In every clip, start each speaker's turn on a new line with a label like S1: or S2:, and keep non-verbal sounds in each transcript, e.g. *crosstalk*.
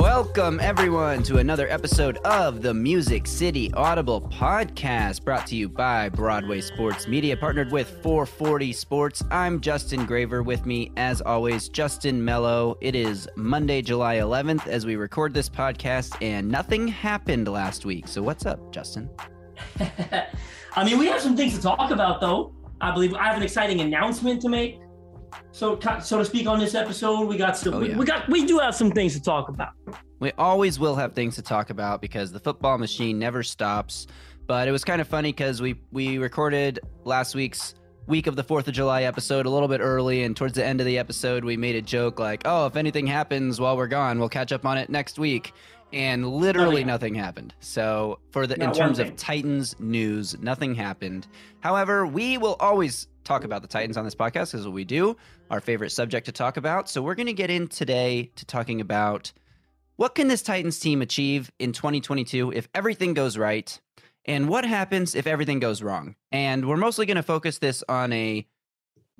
S1: Welcome, everyone, to another episode of the Music City Audible podcast brought to you by Broadway Sports Media, partnered with 440 Sports. I'm Justin Graver. With me, as always, Justin Melo. It is Monday, July 11th, as we record this podcast, and nothing happened last week. So, what's up, Justin? *laughs*
S2: I mean, we have some things to talk about, though. I believe I have an exciting announcement to make. So, so to speak, on this episode, we got some.
S1: Oh,
S2: we,
S1: yeah.
S2: we got. We do have some things to talk about.
S1: We always will have things to talk about because the football machine never stops. But it was kind of funny because we we recorded last week's week of the Fourth of July episode a little bit early, and towards the end of the episode, we made a joke like, "Oh, if anything happens while we're gone, we'll catch up on it next week." And literally
S2: Nothing
S1: nothing happened. So for the in
S2: Not one
S1: terms
S2: thing.
S1: of Titans news, nothing happened. However, we will always talk about the Titans on this podcast is what we do, our favorite subject to talk about. So we're going to get in today to talking about what can this Titans team achieve in 2022 if everything goes right? And what happens if everything goes wrong? And we're mostly going to focus this on a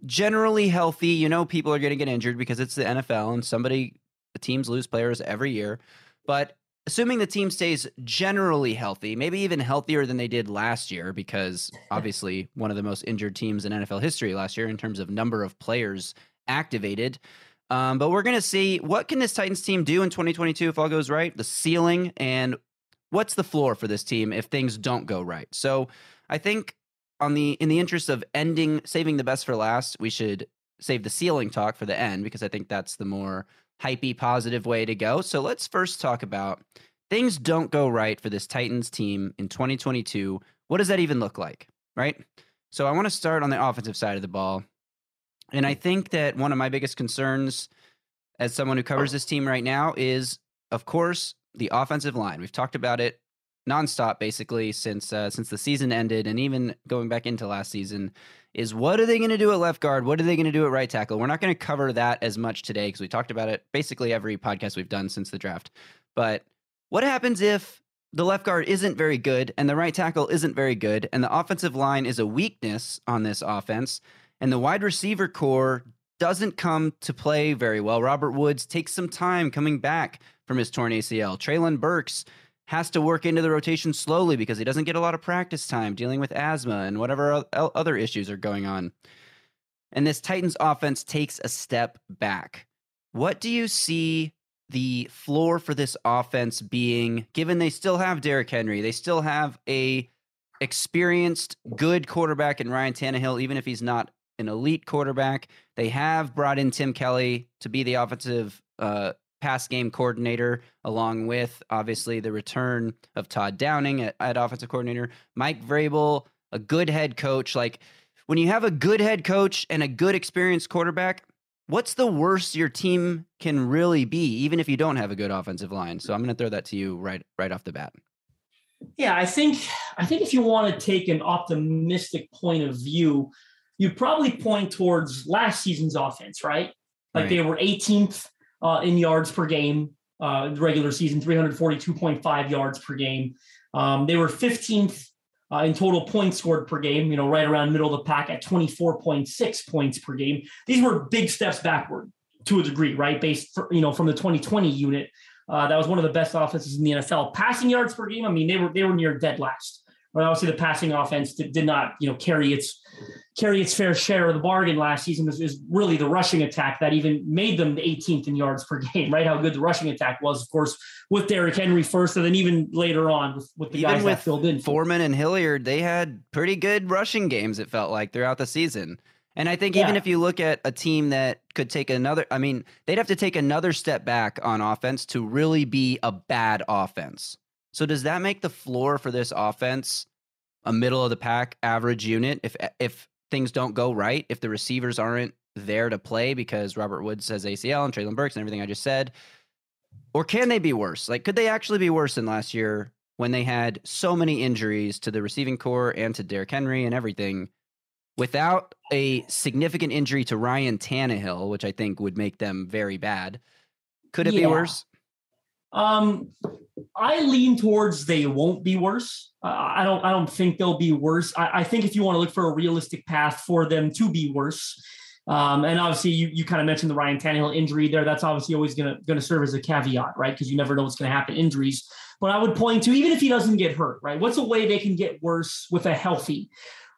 S1: generally healthy, you know, people are going to get injured because it's the NFL and somebody, the teams lose players every year. But assuming the team stays generally healthy, maybe even healthier than they did last year, because obviously one of the most injured teams in NFL history last year in terms of number of players activated. Um, but we're going to see what can this Titans team do in 2022 if all goes right, the ceiling, and what's the floor for this team if things don't go right. So I think on the in the interest of ending saving the best for last, we should save the ceiling talk for the end because I think that's the more hypey positive way to go. So let's first talk about things don't go right for this Titans team in 2022. What does that even look like, right? So I want to start on the offensive side of the ball. And I think that one of my biggest concerns as someone who covers this team right now is of course the offensive line. We've talked about it nonstop basically since uh, since the season ended and even going back into last season is what are they going to do at left guard? What are they going to do at right tackle? We're not going to cover that as much today because we talked about it basically every podcast we've done since the draft. But what happens if the left guard isn't very good and the right tackle isn't very good and the offensive line is a weakness on this offense and the wide receiver corps doesn't come to play very well. Robert Woods takes some time coming back from his torn ACL. Treylon Burks has to work into the rotation slowly because he doesn't get a lot of practice time dealing with asthma and whatever other issues are going on. And this Titans offense takes a step back. What do you see the floor for this offense being given they still have Derrick Henry, they still have a experienced good quarterback in Ryan Tannehill even if he's not an elite quarterback. They have brought in Tim Kelly to be the offensive uh, pass game coordinator, along with obviously the return of Todd Downing at, at offensive coordinator, Mike Vrabel, a good head coach. Like when you have a good head coach and a good experienced quarterback, what's the worst your team can really be, even if you don't have a good offensive line? So I'm going to throw that to you right right off the bat.
S2: Yeah, I think I think if you want to take an optimistic point of view, you'd probably point towards last season's offense, right? Like
S1: Right.
S2: they were 18th uh, in yards per game, uh, regular season, 342.5 yards per game. Um, they were 15th uh, in total points scored per game, you know, right around middle of the pack at 24.6 points per game. These were big steps backward to a degree, right? Based, for, you know, from the 2020 unit. Uh, that was one of the best offenses in the NFL. Passing yards per game, I mean, they were they were near dead last. But obviously, the passing offense did, did not, you know, carry its carry its fair share of the bargain last season. Is is really the rushing attack that even made them the 18th in yards per game. Right? How good the rushing attack was, of course, with Derrick Henry first, and then even later on with, with the
S1: Even
S2: guys
S1: with
S2: that filled in.
S1: Foreman and Hilliard, they had pretty good rushing games, it felt like, throughout the season. And I think even
S2: Yeah.
S1: if you look at a team that could take another, I mean, they'd have to take another step back on offense to really be a bad offense. So does that make the floor for this offense a middle of the pack average unit if eh, if things don't go right, if the receivers aren't there to play because Robert Woods has ACL and Treylon Burks and everything I just said? Or can they be worse? Like, could they actually be worse than last year when they had so many injuries to the receiving corps and to Derrick Henry and everything, without a significant injury to Ryan Tannehill, which I think would make them very bad. Could it yeah. be worse?
S2: Um, I lean towards they won't be worse. Uh, I don't. I don't think they'll be worse. I, I think if you want to look for a realistic path for them to be worse, um, and obviously, you, you kind of mentioned the Ryan Tannehill injury there. That's obviously always going to going to serve as a caveat, right? Because you never know what's going to happen injuries. But I would point to even if he doesn't get hurt, right? What's a way they can get worse with a healthy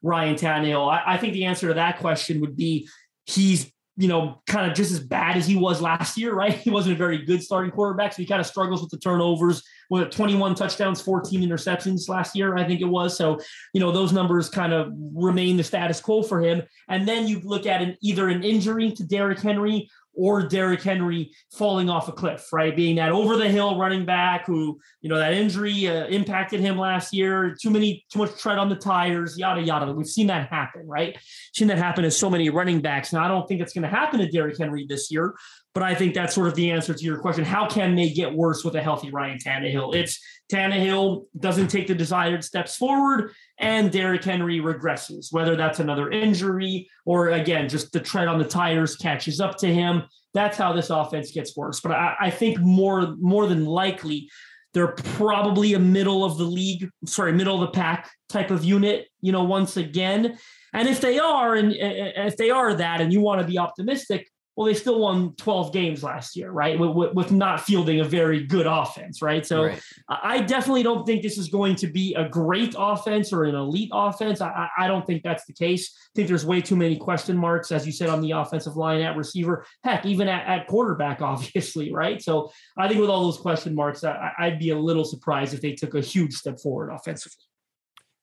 S2: Ryan Tannehill? I, I think the answer to that question would be he's you know, kind of just as bad as he was last year, right? *laughs* He wasn't a very good starting quarterback, so he kind of struggles with the turnovers. With 21 touchdowns, 14 interceptions last year, I think it was. So, you know, those numbers kind of remain the status quo for him. And then you look at an either an injury to Derrick Henry or Derrick Henry falling off a cliff, right? Being that over the hill running back who, you know, that injury uh, impacted him last year, too many, too much tread on the tires, yada, yada. We've seen that happen, right? Seen that happen to so many running backs. Now, I don't think it's going to happen to Derrick Henry this year, but I think that's sort of the answer to your question. How can they get worse with a healthy Ryan Tannehill? It's Tannehill doesn't take the desired steps forward, and Derrick Henry regresses, whether that's another injury or again, just the tread on the tires catches up to him. That's how this offense gets worse. But I, I think more more than likely, they're probably a middle of the league, sorry, middle of the pack type of unit, you know, once again. And if they are, and if they are that, and you want to be optimistic, well, they still won 12 games last year, right? With, with not fielding a very good offense, right? So right. I definitely don't think this is going to be a great offense or an elite offense. I, I don't think that's the case. I think there's way too many question marks, as you said, on the offensive line at receiver, heck, even at, at quarterback, *laughs* obviously, right? So I think with all those question marks, I, I'd be a little surprised if they took a huge step forward offensively.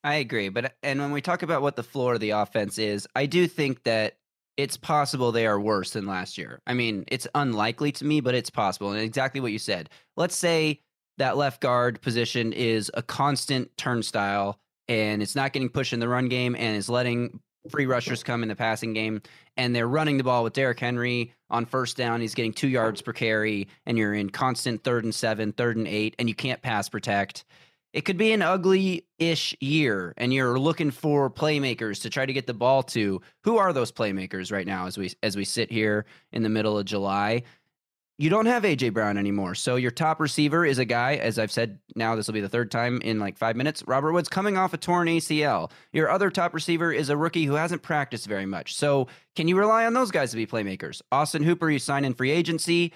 S1: I agree. But and when we talk about what the floor of the offense is, I do think that it's possible they are worse than last year. I mean, it's unlikely to me, but it's possible. And exactly what you said. Let's say that left guard position is a constant turnstile and it's not getting pushed in the run game and is letting free rushers come in the passing game and they're running the ball with Derrick Henry on first down. He's getting two yards per carry and you're in constant third and seven, third and eight, and you can't pass protect it could be an ugly ish year and you're looking for playmakers to try to get the ball to. Who are those playmakers right now as we as we sit here in the middle of July? You don't have AJ Brown anymore. So your top receiver is a guy, as I've said now, this will be the third time in like five minutes. Robert Woods coming off a torn ACL. Your other top receiver is a rookie who hasn't practiced very much. So can you rely on those guys to be playmakers? Austin Hooper, you sign in free agency,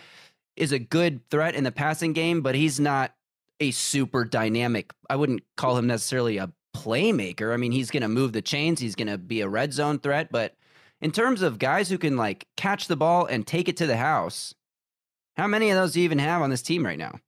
S1: is a good threat in the passing game, but he's not a super dynamic. I wouldn't call him necessarily a playmaker. I mean, he's going to move the chains. He's going to be a red zone threat. But in terms of guys who can like catch the ball and take it to the house, how many of those do you even have on this team right now?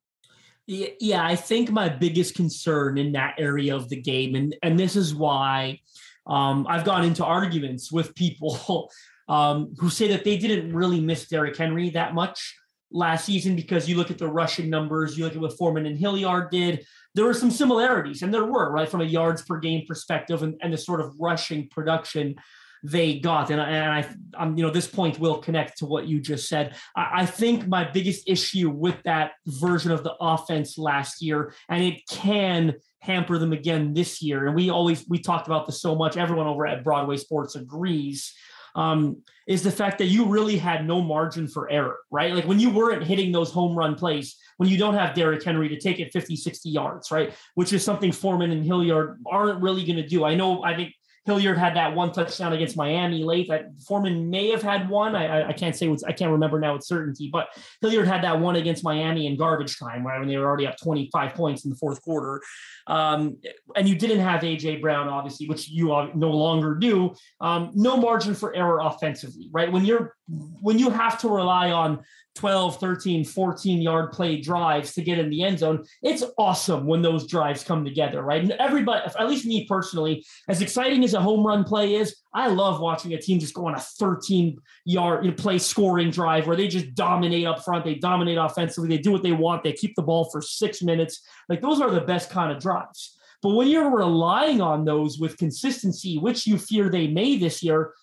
S2: Yeah, I think my biggest concern in that area of the game, and and this is why um, I've gone into arguments with people *laughs* um, who say that they didn't really miss Derrick Henry that much last season because you look at the rushing numbers, you look at what Foreman and Hilliard did. There were some similarities, and there were right from a yards per game perspective and, and the sort of rushing production they got. And, and I, I'm, you know, this point will connect to what you just said. I, I think my biggest issue with that version of the offense last year, and it can hamper them again this year. And we always we talked about this so much. Everyone over at Broadway Sports agrees um, is the fact that you really had no margin for error, right? Like when you weren't hitting those home run plays, when you don't have Derrick Henry to take it 50, 60 yards, right? Which is something Foreman and Hilliard aren't really going to do. I know, I think Hilliard had that one touchdown against Miami late. That Foreman may have had one. I, I can't say what's I can't remember now with certainty, but Hilliard had that one against Miami in garbage time, right when they were already up 25 points in the fourth quarter. Um, and you didn't have AJ Brown, obviously, which you no longer do. Um, no margin for error offensively, right? When you're when you have to rely on 12, 13, 14 yard play drives to get in the end zone, it's awesome when those drives come together, right? And everybody, at least me personally, as exciting as a home run play is, I love watching a team just go on a 13 yard play scoring drive where they just dominate up front, they dominate offensively, they do what they want, they keep the ball for six minutes. Like those are the best kind of drives. But when you're relying on those with consistency, which you fear they may this year,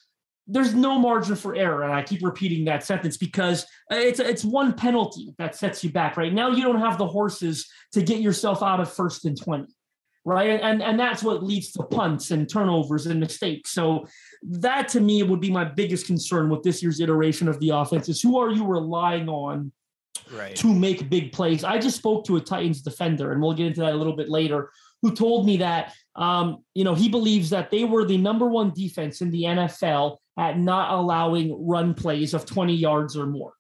S2: there's no margin for error. And I keep repeating that sentence because uh, it's it's one penalty that sets you back. Right now, you don't have the horses to get yourself out of first and 20. Right. And and that's what leads to punts and turnovers and mistakes. So that to me would be my biggest concern with this year's iteration of the offense is who are you relying on right. to make big plays? I just spoke to a Titans defender, and we'll get into that a little bit later, who told me that um, you know he believes that they were the number one defense in the NFL at not allowing run plays of 20 yards or more.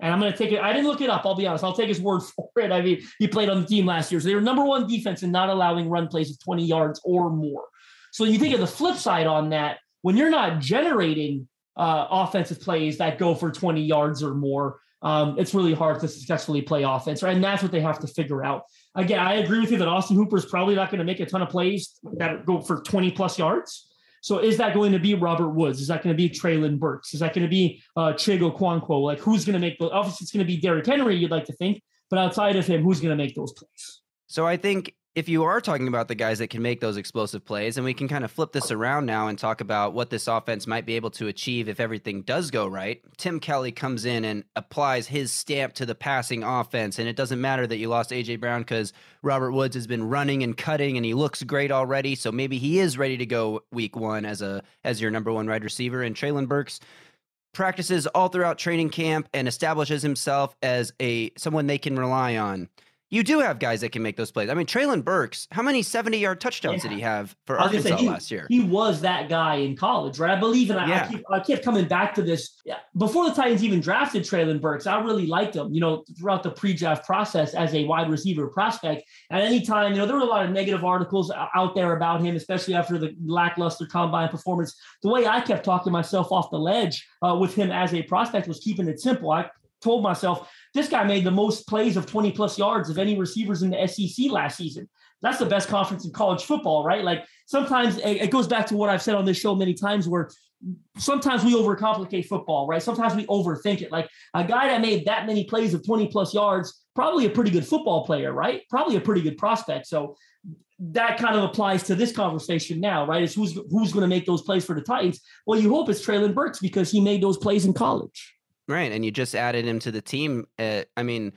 S2: And I'm going to take it. I didn't look it up. I'll be honest. I'll take his word *laughs* for it. I mean, he played on the team last year. So they were number one defense in not allowing run plays of 20 yards or more. So you think of the flip side on that, when you're not generating uh, offensive plays that go for 20 yards or more, um, it's really hard to successfully play offense, right? And that's what they have to figure out. Again, I agree with you that Austin Hooper is probably not going to make a ton of plays that go for 20 plus yards. So is that going to be Robert Woods? Is that going to be Treylon Burks? Is that going to be uh, Chig Okonkwo? Like who's going to make the? Obviously, it's going to be Derrick Henry. You'd like to think, but outside of him, who's going to make those plays?
S1: So I think if you are talking about the guys that can make those explosive plays, and we can kind of flip this around now and talk about what this offense might be able to achieve if everything does go right. Tim Kelly comes in and applies his stamp to the passing offense, and it doesn't matter that you lost AJ Brown because Robert Woods has been running and cutting, and he looks great already. So maybe he is ready to go week one as a as your number one wide receiver. And Treylon Burks practices all throughout training camp and establishes himself as a someone they can rely on you do have guys that can make those plays. I mean, Treylon Burks, how many 70 yard touchdowns yeah. did he have for Arkansas say,
S2: he,
S1: last year?
S2: He was that guy in college, right? I believe, and yeah. I, keep, I keep coming back to this. Before the Titans even drafted Treylon Burks, I really liked him, you know, throughout the pre draft process as a wide receiver prospect. At any time, you know, there were a lot of negative articles out there about him, especially after the lackluster combine performance. The way I kept talking myself off the ledge uh, with him as a prospect was keeping it simple. I told myself, this guy made the most plays of 20 plus yards of any receivers in the SEC last season. That's the best conference in college football, right? Like sometimes it goes back to what I've said on this show many times where sometimes we overcomplicate football, right? Sometimes we overthink it. Like a guy that made that many plays of 20 plus yards, probably a pretty good football player, right? Probably a pretty good prospect. So that kind of applies to this conversation now, right? Is who's who's going to make those plays for the Titans? Well, you hope it's Treylon Burks because he made those plays in college.
S1: Right, and you just added him to the team. Uh, I mean,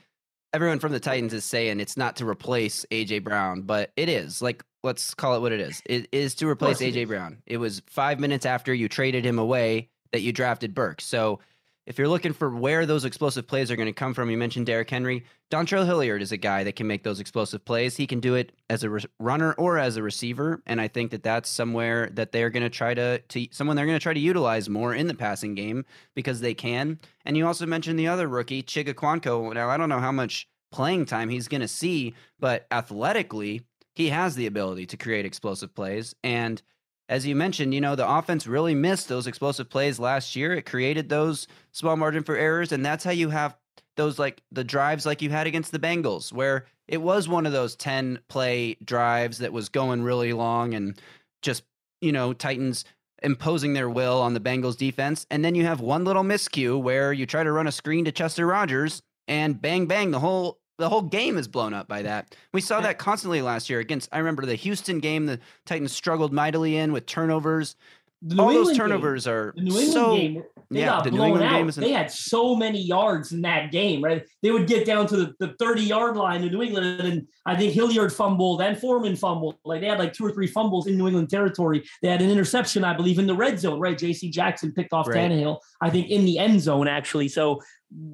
S1: everyone from the Titans is saying it's not to replace AJ Brown, but it is. Like, let's call it what it is. It is to replace AJ Brown. It was five minutes after you traded him away that you drafted Burke. So if you're looking for where those explosive plays are going to come from, you mentioned Derrick Henry. Dontrell Hilliard is a guy that can make those explosive plays. He can do it as a re- runner or as a receiver, and I think that that's somewhere that they're going to try to, to someone they're going to try to utilize more in the passing game because they can. And you also mentioned the other rookie, Chig Okonkwo. Now I don't know how much playing time he's going to see, but athletically, he has the ability to create explosive plays and as you mentioned, you know, the offense really missed those explosive plays last year. It created those small margin for errors. And that's how you have those like the drives like you had against the Bengals, where it was one of those 10 play drives that was going really long and just, you know, Titans imposing their will on the Bengals defense. And then you have one little miscue where you try to run a screen to Chester Rogers and bang, bang, the whole the whole game is blown up by that. We saw that constantly last year against. I remember the Houston game. The Titans struggled mightily in with turnovers. All England those turnovers
S2: game,
S1: are
S2: the New England
S1: so.
S2: Game, they yeah, the New out. They had so many yards in that game, right? They would get down to the, the 30 yard line in New England, and I think Hilliard fumbled and Foreman fumbled. Like they had like two or three fumbles in New England territory. They had an interception, I believe, in the red zone, right? J.C. Jackson picked off right. Tannehill, I think, in the end zone actually. So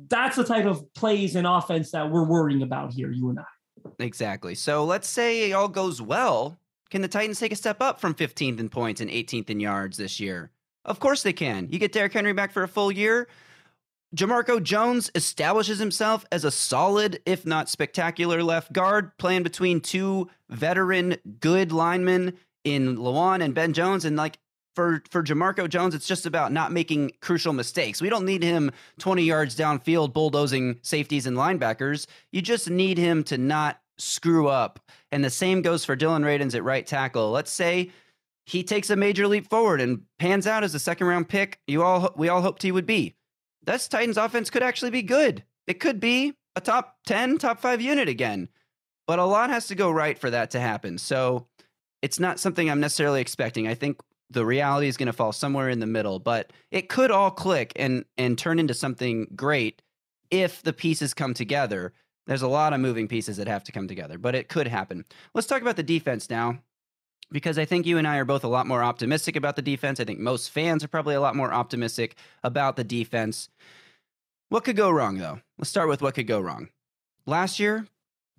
S2: that's the type of plays and offense that we're worrying about here, you and I.
S1: Exactly. So let's say it all goes well. Can the Titans take a step up from 15th in points and 18th in yards this year? Of course they can. You get Derrick Henry back for a full year. Jamarco Jones establishes himself as a solid, if not spectacular, left guard, playing between two veteran good linemen in Lewan and Ben Jones. And like for for Jamarco Jones, it's just about not making crucial mistakes. We don't need him 20 yards downfield bulldozing safeties and linebackers. You just need him to not screw up. And the same goes for Dillon Radunz at right tackle. Let's say he takes a major leap forward and pans out as a second round pick. You all we all hoped he would be. That's Titans offense could actually be good. It could be a top 10, top 5 unit again. But a lot has to go right for that to happen. So it's not something I'm necessarily expecting. I think the reality is going to fall somewhere in the middle, but it could all click and and turn into something great if the pieces come together. There's a lot of moving pieces that have to come together, but it could happen. Let's talk about the defense now because I think you and I are both a lot more optimistic about the defense. I think most fans are probably a lot more optimistic about the defense. What could go wrong though? Let's start with what could go wrong. Last year,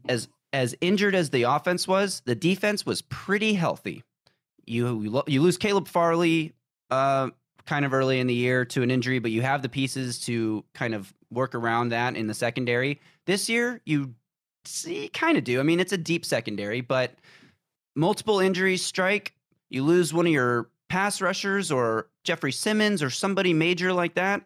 S1: as as injured as the offense was, the defense was pretty healthy. You you lose Caleb Farley uh, kind of early in the year to an injury, but you have the pieces to kind of work around that in the secondary. This year, you see kind of do. I mean, it's a deep secondary, but multiple injuries strike. You lose one of your pass rushers or Jeffrey Simmons or somebody major like that.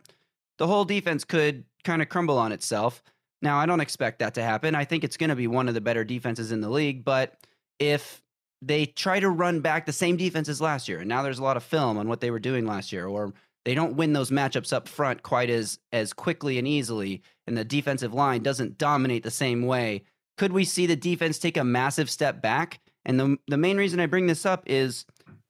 S1: The whole defense could kind of crumble on itself. Now, I don't expect that to happen. I think it's going to be one of the better defenses in the league, but if they try to run back the same defense as last year, and now there's a lot of film on what they were doing last year, or they don't win those matchups up front quite as as quickly and easily, and the defensive line doesn't dominate the same way. Could we see the defense take a massive step back? And the the main reason I bring this up is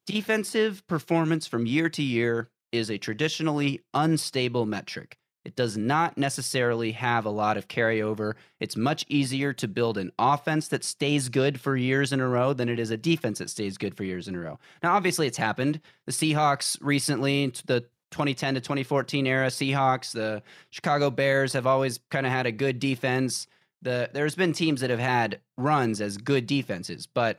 S1: defensive performance from year to year is a traditionally unstable metric. It does not necessarily have a lot of carryover. It's much easier to build an offense that stays good for years in a row than it is a defense that stays good for years in a row. Now, obviously, it's happened. The Seahawks recently, the 2010 to 2014 era Seahawks, the Chicago Bears have always kind of had a good defense. The there's been teams that have had runs as good defenses, but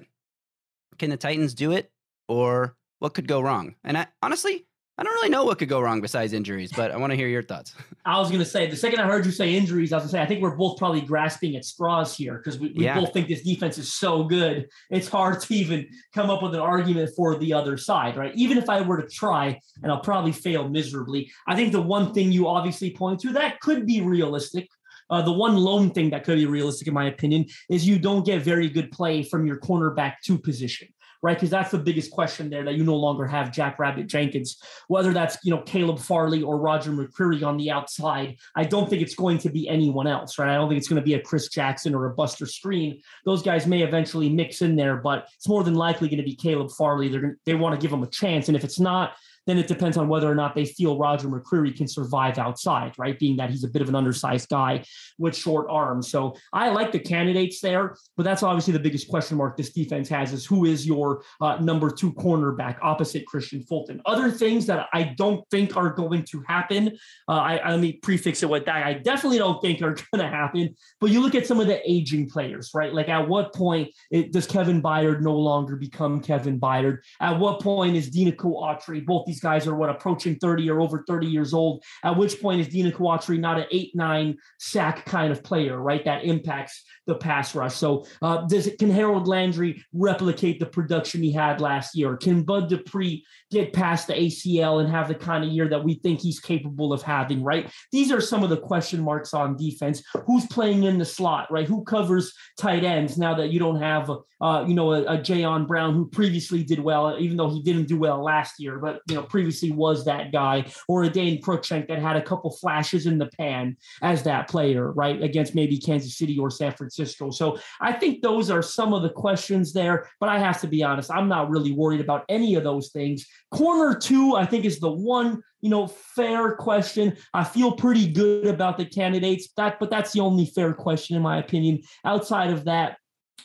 S1: can the Titans do it or what could go wrong? And I, honestly, I don't really know what could go wrong besides injuries, but I want to hear your thoughts.
S2: I was going to say the second I heard you say injuries, I was going to say I think we're both probably grasping at straws here because we, we yeah. both think this defense is so good. It's hard to even come up with an argument for the other side, right? Even if I were to try, and I'll probably fail miserably. I think the one thing you obviously point to that could be realistic uh, the one lone thing that could be realistic, in my opinion, is you don't get very good play from your cornerback two position right? Because that's the biggest question there that you no longer have Jack Rabbit Jenkins, whether that's you know Caleb Farley or Roger McCreary on the outside. I don't think it's going to be anyone else, right? I don't think it's going to be a Chris Jackson or a Buster Skrine. Those guys may eventually mix in there, but it's more than likely going to be Caleb Farley. They're going they want to give him a chance, and if it's not, then it depends on whether or not they feel Roger McCreary can survive outside, right? Being that he's a bit of an undersized guy with short arms. So I like the candidates there, but that's obviously the biggest question mark this defense has is who is your uh, number two cornerback opposite Kristian Fulton. Other things that I don't think are going to happen, uh, I, I, let me prefix it with that. I definitely don't think are *laughs* going to happen, but you look at some of the aging players, right? Like at what point it, does Kevin Byard no longer become Kevin Byard? At what point is Denico Autry, both these these guys are what approaching 30 or over 30 years old. At which point is Dina Autry not an eight, nine sack kind of player, right? That impacts the pass rush. So uh, does it, can Harold Landry replicate the production he had last year? Can Bud Dupree get past the ACL and have the kind of year that we think he's capable of having, right? These are some of the question marks on defense. Who's playing in the slot, right? Who covers tight ends now that you don't have, uh, you know, a, a Jayon Brown who previously did well, even though he didn't do well last year, but, you know, previously was that guy, or a Dane Cruikshank that had a couple flashes in the pan as that player, right? Against maybe Kansas City or San Francisco. So I think those are some of the questions there, but I have to be honest, I'm not really worried about any of those things Corner two, I think, is the one you know fair question. I feel pretty good about the candidates. That, but that's the only fair question in my opinion. Outside of that,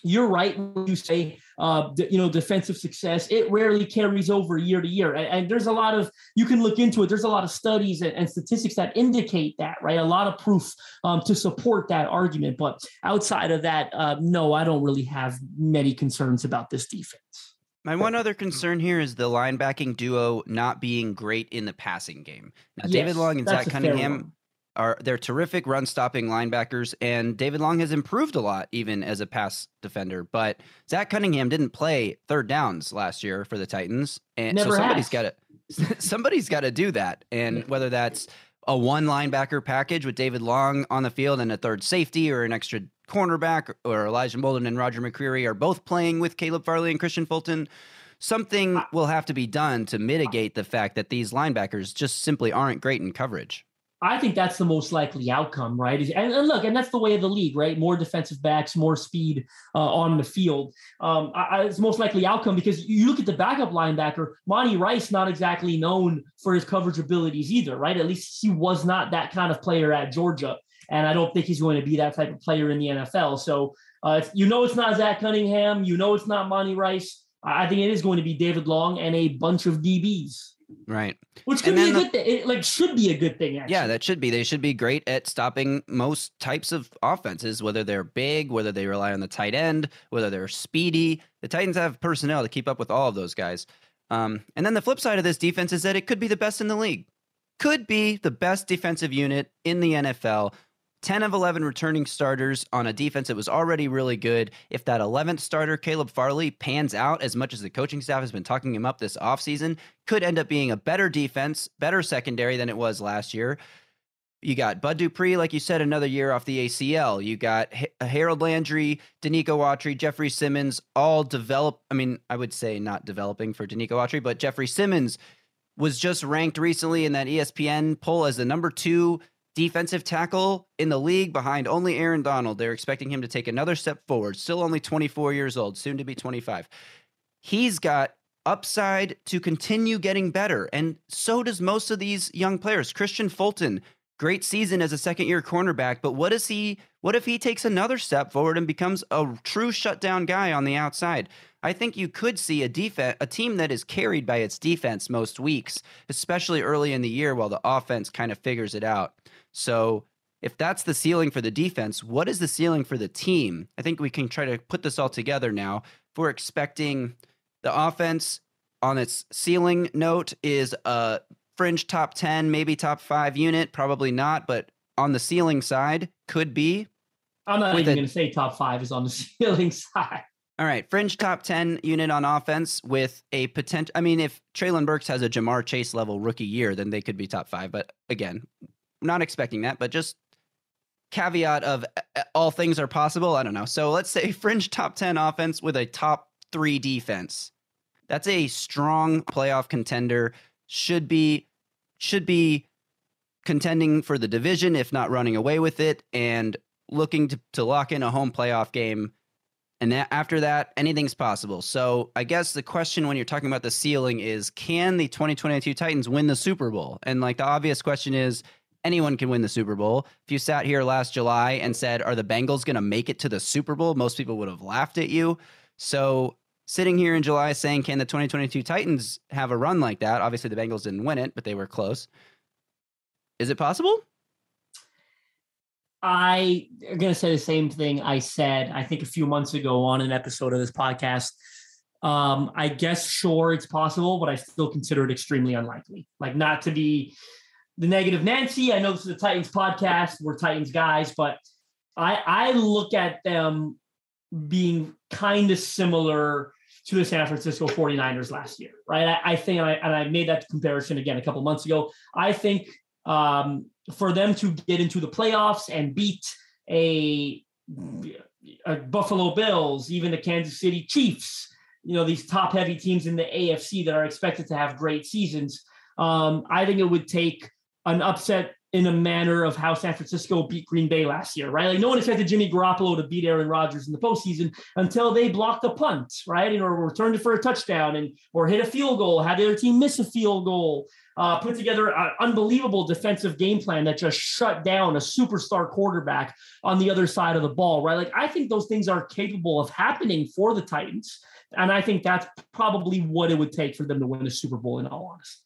S2: you're right when you say uh, you know defensive success it rarely carries over year to year. And, and, there's a lot of you can look into it there's a lot of studies and, and statistics that indicate that right? A lot of proof um, to support that argument. But outside of that uh, no i don't really have many concerns about this defense.
S1: My one other concern here is the linebacking duo not being great in the passing game. Now, yes, David Long and Zach Cunningham are they're terrific run stopping linebackers, and David Long has improved a lot even as a pass defender. But Zach Cunningham didn't play third downs last year for the Titans, and
S2: Never
S1: so somebody's
S2: got
S1: to *laughs* somebody's got to do that. And whether that's a one linebacker package with David Long on the field and a third safety or an extra cornerback or Elijah Molden and Roger McCreary are both playing with Caleb Farley and Kristian Fulton, something will have to be done to mitigate the fact that these linebackers just simply aren't great in coverage.
S2: I think that's the most likely outcome, right? And, and, look, and that's the way of the league, right? More defensive backs, more speed uh, on the field. Um, I, I, it's most likely outcome because you look at the backup linebacker, Monty Rice, not exactly known for his coverage abilities either, right? At least he was not that kind of player at Georgia. And I don't think he's going to be that type of player in the NFL. So uh, you know it's not Zach Cunningham. You know it's not Monty Rice. I think it is going to be David Long and a bunch of DBs.
S1: Right.
S2: Which could be a good thing. It, like should be a good thing. Actually.
S1: Yeah, that should be. They should be great at stopping most types of offenses, whether they're big, whether they rely on the tight end, whether they're speedy. The Titans have personnel to keep up with all of those guys. Um, and then the flip side of this defense is that it could be the best in the league. Could be the best defensive unit in the NFL 10 of 11 returning starters on a defense that was already really good. If that 11th starter, Caleb Farley, pans out as much as the coaching staff has been talking him up this offseason, could end up being a better defense, better secondary than it was last year. You got Bud Dupree, like you said, another year off the ACL. You got Harold Landry, Denico Autry, Jeffrey Simmons, all develop. I mean, I would say not developing for Denico Autry, but Jeffrey Simmons was just ranked recently in that ESPN poll as the number two defensive tackle in the league behind only Aaron Donald. They're expecting him to take another step forward, still only 24 years old, soon to be 25. He's got upside to continue getting better. And so does most of these young players. Kristian Fulton, great season as a second year cornerback, but what is he what if he takes another step forward and becomes a true shutdown guy on the outside? I think you could see a defense a team that is carried by its defense most weeks, especially early in the year while the offense kind of figures it out. So if that's the ceiling for the defense, what is the ceiling for the team? I think we can try to put this all together now. If we're expecting the offense on its ceiling note is a fringe top 10, maybe top five unit, probably not, but on the ceiling side, could be.
S2: I'm not even going to say top five is on the *laughs* ceiling side.
S1: All right, fringe top 10 unit on offense with a potential. I mean, if Treylon Burks has a Ja'Marr Chase level rookie year, then they could be top five. But again, not expecting that, but just caveat of uh, uh, all things are possible. I don't know. So let's say *laughs* fringe top 10 offense with a top three defense. That's a strong playoff contender. Should be should be contending for the division, if not running away with it, and looking to, to lock in a home playoff game. And that, after that, anything's possible. So I guess the question when you're talking about the ceiling is can the 2022 Titans win the Super Bowl? And like the obvious question is anyone can win the Super Bowl. If you sat here last July and said, Are the Bengals going to make it to the Super Bowl? Most people would have laughed at you. So, sitting here in July saying, Can the 2022 Titans have a run like that? Obviously, the Bengals didn't win it, but they were close. Is it possible?
S2: I am going to say the same thing I said, I think, a few months ago on an episode of this podcast. Um, I guess, sure, it's possible, but I still consider it extremely unlikely. Like, not to be the negative Nancy. I know this is a Titans podcast. We're Titans guys, but I I look at them being kind of similar to the San Francisco 49ers last year, right? I, I think, and I, and I, made that comparison again a couple months ago. I think um, for them to get into the playoffs and beat a, a Buffalo Bills, even the Kansas City Chiefs, you know, these top heavy teams in the AFC that are expected to have great seasons. Um, I think it would take an upset in a manner of how San Francisco beat Green Bay last year, right? Like no one expected Jimmy Garoppolo to beat Aaron Rodgers in the postseason until they blocked a punt, right? And or returned it for a touchdown and or hit a field goal, had the other team miss a field goal, uh, put together an unbelievable defensive game plan that just shut down a superstar quarterback on the other side of the ball, right? Like I think those things are capable of happening for the Titans. And I think that's probably what it would take for them to win the Super Bowl, in all honesty.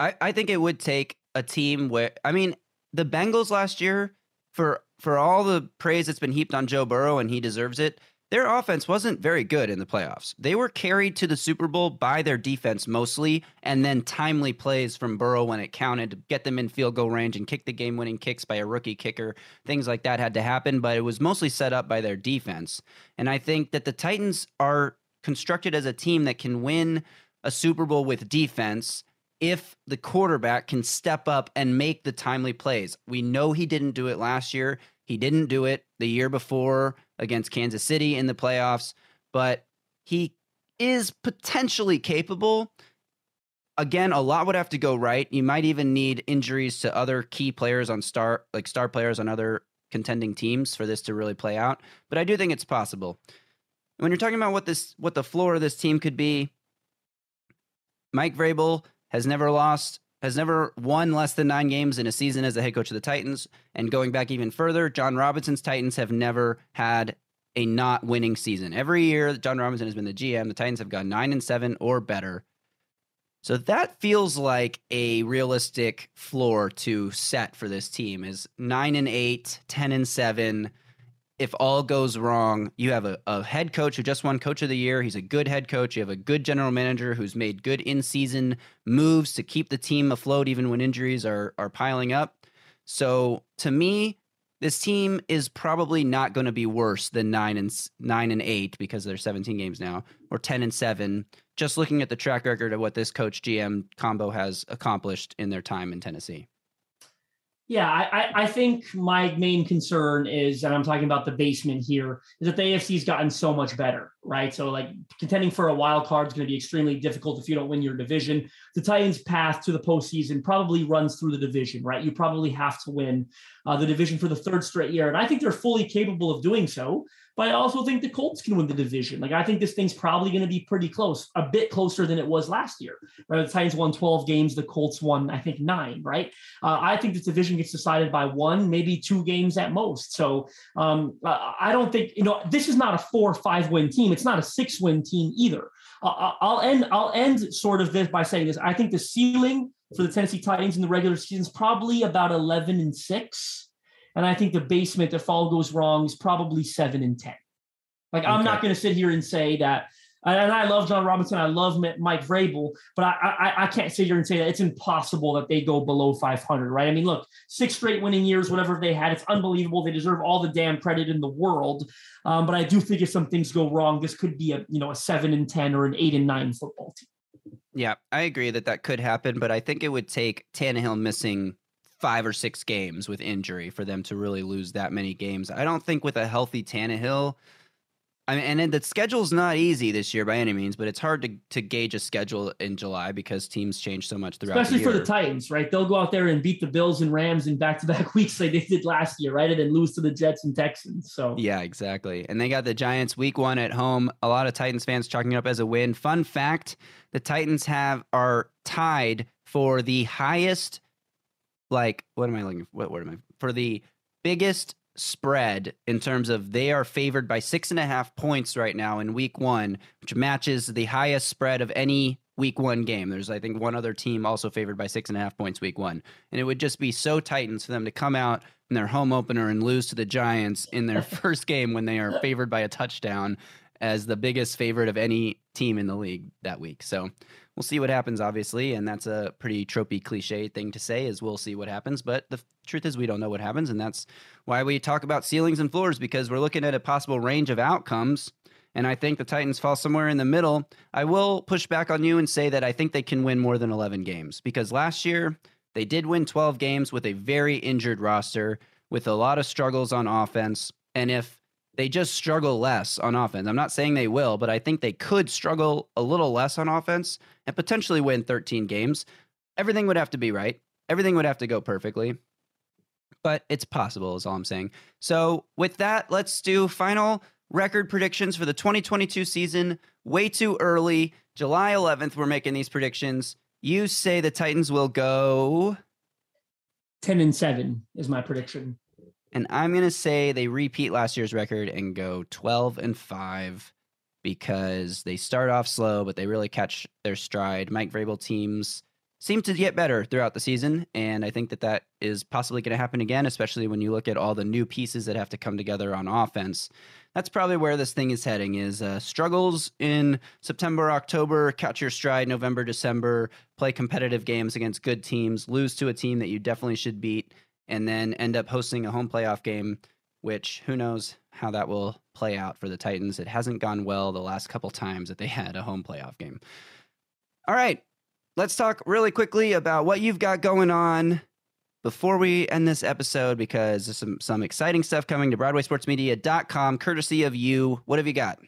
S1: I, I think it would take a team where I mean the Bengals last year for for all the praise that's been heaped on Joe Burrow and he deserves it. Their offense wasn't very good in the playoffs. They were carried to the Super Bowl by their defense mostly, and then timely plays from Burrow when it counted to get them in field goal range and kick the game winning kicks by a rookie kicker. Things like that had to happen, but it was mostly set up by their defense. And I think that the Titans are constructed as a team that can win a Super Bowl with defense if the quarterback can step up and make the timely plays. We know he didn't do it last year. He didn't do it the year before against Kansas City in the playoffs, but he is potentially capable. again, a lot would have to go right. You might even need injuries to other key players on star like star players on other contending teams for this to really play out. But I do think it's possible. When you're talking about what this what the floor of this team could be, Mike Vrabel has never lost, has never won less than nine games in a season as the head coach of the Titans. And going back even further, Jon Robinson's Titans have never had a not winning season. Every year John Robinson has been the GM, the Titans have gone nine and seven or better. So that feels like a realistic floor to set for this team is 9 and 8, 10 and 7. If all goes wrong, you have a, a head coach who just won coach of the year. He's a good head coach. You have a good general manager who's made good in-season moves to keep the team afloat even when injuries are are piling up. So to me, this team is probably not going to be worse than 9 and 9 and 8 because there's 17 games now or 10 and 7 just looking at the track record of what this coach GM combo has accomplished in their time in Tennessee.
S2: Yeah, I, I think my main concern is, and I'm talking about the basement here, is that the AFC's gotten so much better, right? So, like contending for a wild card is going to be extremely difficult if you don't win your division. The Titans' path to the postseason probably runs through the division, right? You probably have to win uh, the division for the third straight year, and I think they're fully capable of doing so. But I also think the Colts can win the division. Like I think this thing's probably going to be pretty close, a bit closer than it was last year. Right? The Titans won 12 games, the Colts won, I think, nine. Right? Uh, I think this division gets decided by one, maybe two games at most. So um, I don't think you know this is not a four or five win team. It's not a six win team either. Uh, I'll end. I'll end sort of this by saying this. I think the ceiling for the Tennessee Titans in the regular season is probably about 11 and six. And I think the basement, if all goes wrong, is probably seven and 10. Like, I'm not going to sit here and say that. And I love Jon Robinson. I love Mike Vrabel, but I, I, I can't sit here and say that it's impossible that they go below 500, right? I mean, look, six straight winning years, whatever they had, it's unbelievable. They deserve all the damn credit in the world. Um, but I do think if some things go wrong, this could be a you know a seven and ten or an eight and nine football team.
S1: Yeah, I agree that that could happen, but I think it would take Tannehill missing five or six games with injury for them to really lose that many games. I don't think with a healthy Tannehill. I mean, and the schedule's not easy this year by any means, but it's hard to, to gauge a schedule in July because teams change so much throughout.
S2: Especially
S1: the
S2: for the Titans, right? They'll go out there and beat the Bills and Rams in back to back weeks like they did last year, right? And then lose to the Jets and Texans. So
S1: yeah, exactly. And they got the Giants week one at home. A lot of Titans fans chalking it up as a win. Fun fact: the Titans have are tied for the highest like what am I looking for? What word am I for the biggest spread in terms of they are favored by six and a half points right now in week one, which matches the highest spread of any week one game. There's I think one other team also favored by six and a half points week one. And it would just be so Titans for them to come out in their home opener and lose to the Giants in their *laughs* first game when they are favored by a touchdown as the biggest favorite of any team in the league that week. So we'll see what happens, obviously, and that's a pretty tropey cliche thing to say. Is we'll see what happens, but the truth is we don't know what happens, and that's why we talk about ceilings and floors because we're looking at a possible range of outcomes. And I think the Titans fall somewhere in the middle. I will push back on you and say that I think they can win more than 11 games because last year they did win 12 games with a very injured roster, with a lot of struggles on offense. And if they just struggle less on offense. I'm not saying they will, but I think they could struggle a little less on offense and potentially win 13 games. Everything would have to be right. Everything would have to go perfectly. But it's possible, is all I'm saying. So, with that, let's do final record predictions for the 2022 season. Way too early. July 11th, we're making these predictions. You say the Titans will go
S2: 10 and 7 is my prediction.
S1: And I'm going to say they repeat last year's record and go 12 and 5 because they start off slow, but they really catch their stride. Mike Vrabel teams seem to get better throughout the season. And I think that that is possibly going to happen again, especially when you look at all the new pieces that have to come together on offense. That's probably where this thing is heading is uh, struggles in September, October, catch your stride November, December, play competitive games against good teams, lose to a team that you definitely should beat and then end up hosting a home playoff game, which who knows how that will play out for the Titans. It hasn't gone well the last couple times that they had a home playoff game. All right, let's talk really quickly about what you've got going on before we end this episode because there's some, some exciting stuff coming to BroadwaySportsMedia.com, courtesy of you. What have you got?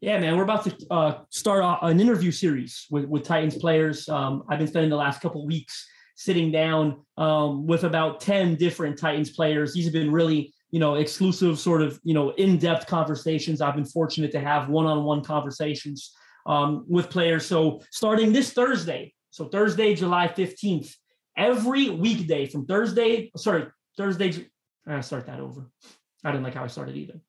S2: Yeah, man, we're about to uh, start an interview series with, with Titans players. Um, I've been spending the last couple weeks sitting down um, with about 10 different Titans players. These have been really, you know, exclusive sort of, you know, in-depth conversations. I've been fortunate to have one-on-one conversations um, with players. So starting this Thursday, so Thursday, July 15th, every weekday from Thursday, sorry, Thursday, I start that over. I didn't like how I started either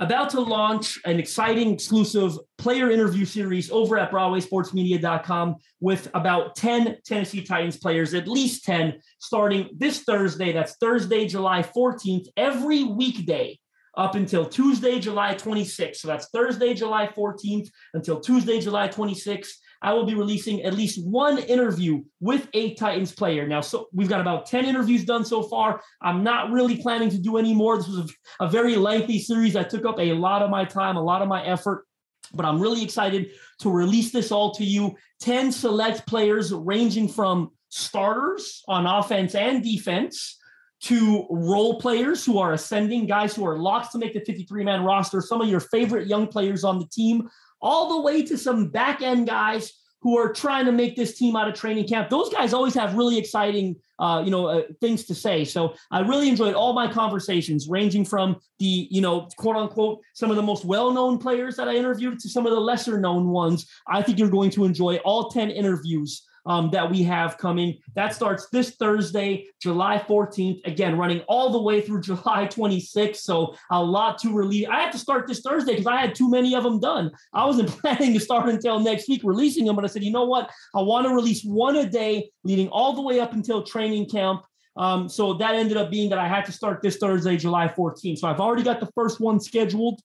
S2: about to launch an exciting exclusive player interview series over at BroadwaySportsMedia.com with about 10 Tennessee Titans players, at least 10, starting this Thursday. That's Thursday, July 14th, every weekday up until Tuesday, July 26th. So that's Thursday, July 14th until Tuesday, July 26th. I will be releasing at least one interview with a Titans player. Now, so we've got about 10 interviews done so far. I'm not really planning to do any more. This was a, a very lengthy series I took up a lot of my time, a lot of my effort but I'm really excited to release this all to you. 10 select players ranging from starters on offense and defense to role players who are ascending, guys who are locks to make the 53 man roster, some of your favorite young players on the team all the way to some back end guys who are trying to make this team out of training camp. Those guys always have really exciting, uh, you know, uh, things to say. So I really enjoyed all my conversations, ranging from the, you know, quote unquote, some of the most well-known players that I interviewed to some of the lesser-known ones. I think you're going to enjoy all ten interviews um, that we have coming. That starts this Thursday, July 14th. Again, running all the way through *laughs* July 26th. So a lot to release. I had to start this Thursday because I had too many of them done. I wasn't *laughs* planning to start until next week releasing them, but I said, you know what? I want to release one a day, leading all the way up until training camp. Um, so that ended up being that I had to start this Thursday, July 14th. So I've already got the first one scheduled.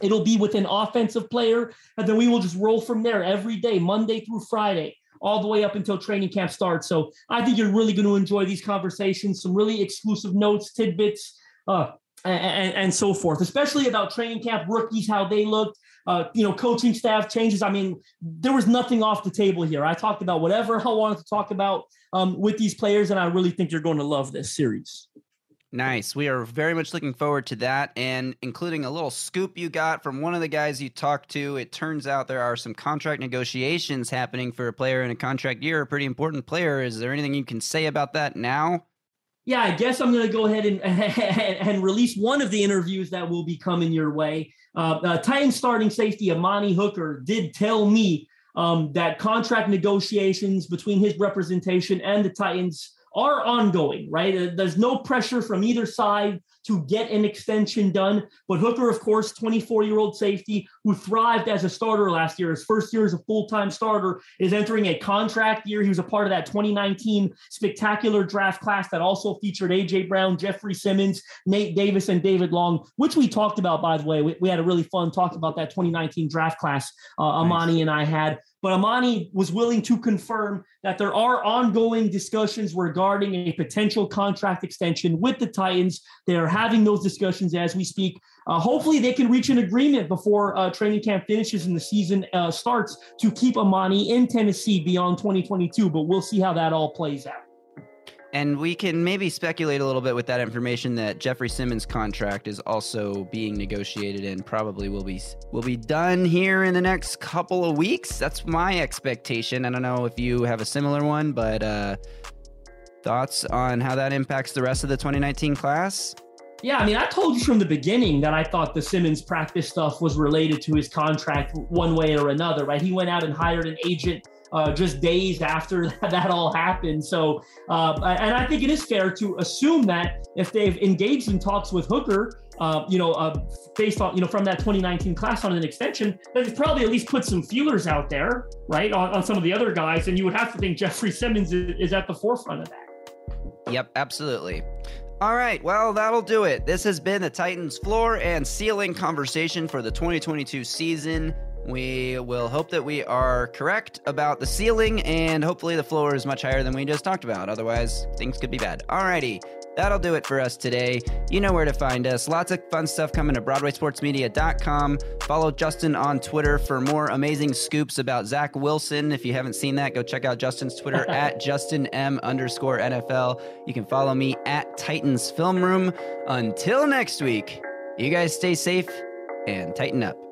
S2: It'll be with an offensive player, and then we will just roll from there every day, Monday through Friday all the way up until training camp starts. So I think you're really going to enjoy these conversations, some really exclusive notes, tidbits, uh, and, and, so forth, especially about training camp rookies, how they looked, uh, you know, coaching staff changes. I mean, there was nothing off the table here. I talked about whatever *laughs* I wanted to talk about um, with these players, and I really think you're going to love this series.
S1: Nice. We are very much looking forward to that and including a little scoop you got from one of the guys you talked to. It turns out there are some contract negotiations happening for a player in a contract year, a pretty important player. Is there anything you can say about that now?
S2: Yeah, I guess I'm going to go ahead *laughs* and, and release one of the interviews that will be coming your way. Uh, uh, Titans starting safety Amani Hooker did tell me um, that contract negotiations between his representation and the Titans are ongoing, right? Uh, there's no pressure from either side to get an extension done. But Hooker, of course, 24 year old safety who thrived as a starter last year, his first year as a full time starter, is entering a contract year. He was a part of that 2019 spectacular draft class that also featured A.J. Brown, Jeffery Simmons, Nate Davis, and David Long, which we talked about, by the way. We, we had a really fun talk about that 2019 draft class, uh, Amani nice. and I had. But Amani was willing to confirm that there are ongoing discussions regarding a potential contract extension with the Titans. They are having those discussions as we speak. Uh, hopefully, they can reach an agreement before uh, training camp finishes and the season uh, starts to keep Amani in Tennessee beyond 2022. But we'll see how that all plays out.
S1: And we can maybe speculate a little bit with that information that Jeffery Simmons' contract is also being negotiated and probably will be will be done here in the next couple of weeks. That's my expectation. I don't know if you have a similar one, but uh, thoughts on how that impacts the rest of the 2019 class?
S2: Yeah, I mean, I told you from the beginning that I thought the Simmons practice stuff was related to his contract one way or another, right? He went out and hired an agent uh, just days after *laughs* that all happened. So, uh, and I think it is fair to assume that if they've engaged in talks with Hooker, uh, you know, uh, based on, you know, from that 2019 class on an extension, that they've probably at least put some feelers out there, right, on, on some of the other guys. And you would have to think Jeffery Simmons is, is at the forefront of that.
S1: Yep, absolutely. All right, well, that'll do it. This has been the Titans floor and ceiling conversation for the 2022 season. We will hope that we are correct about the ceiling, and hopefully the floor is much higher than we just talked about. Otherwise, things could be bad. Alrighty, that'll do it for us today. You know where to find us. Lots of fun stuff coming to BroadwaySportsMedia.com. Follow Justin on Twitter for more amazing scoops about Zach Wilson. If you haven't seen that, go check out Justin's Twitter *laughs* at Justin M underscore NFL. You can follow me at Titans Film Room. Until next week, you guys stay safe and Titan up.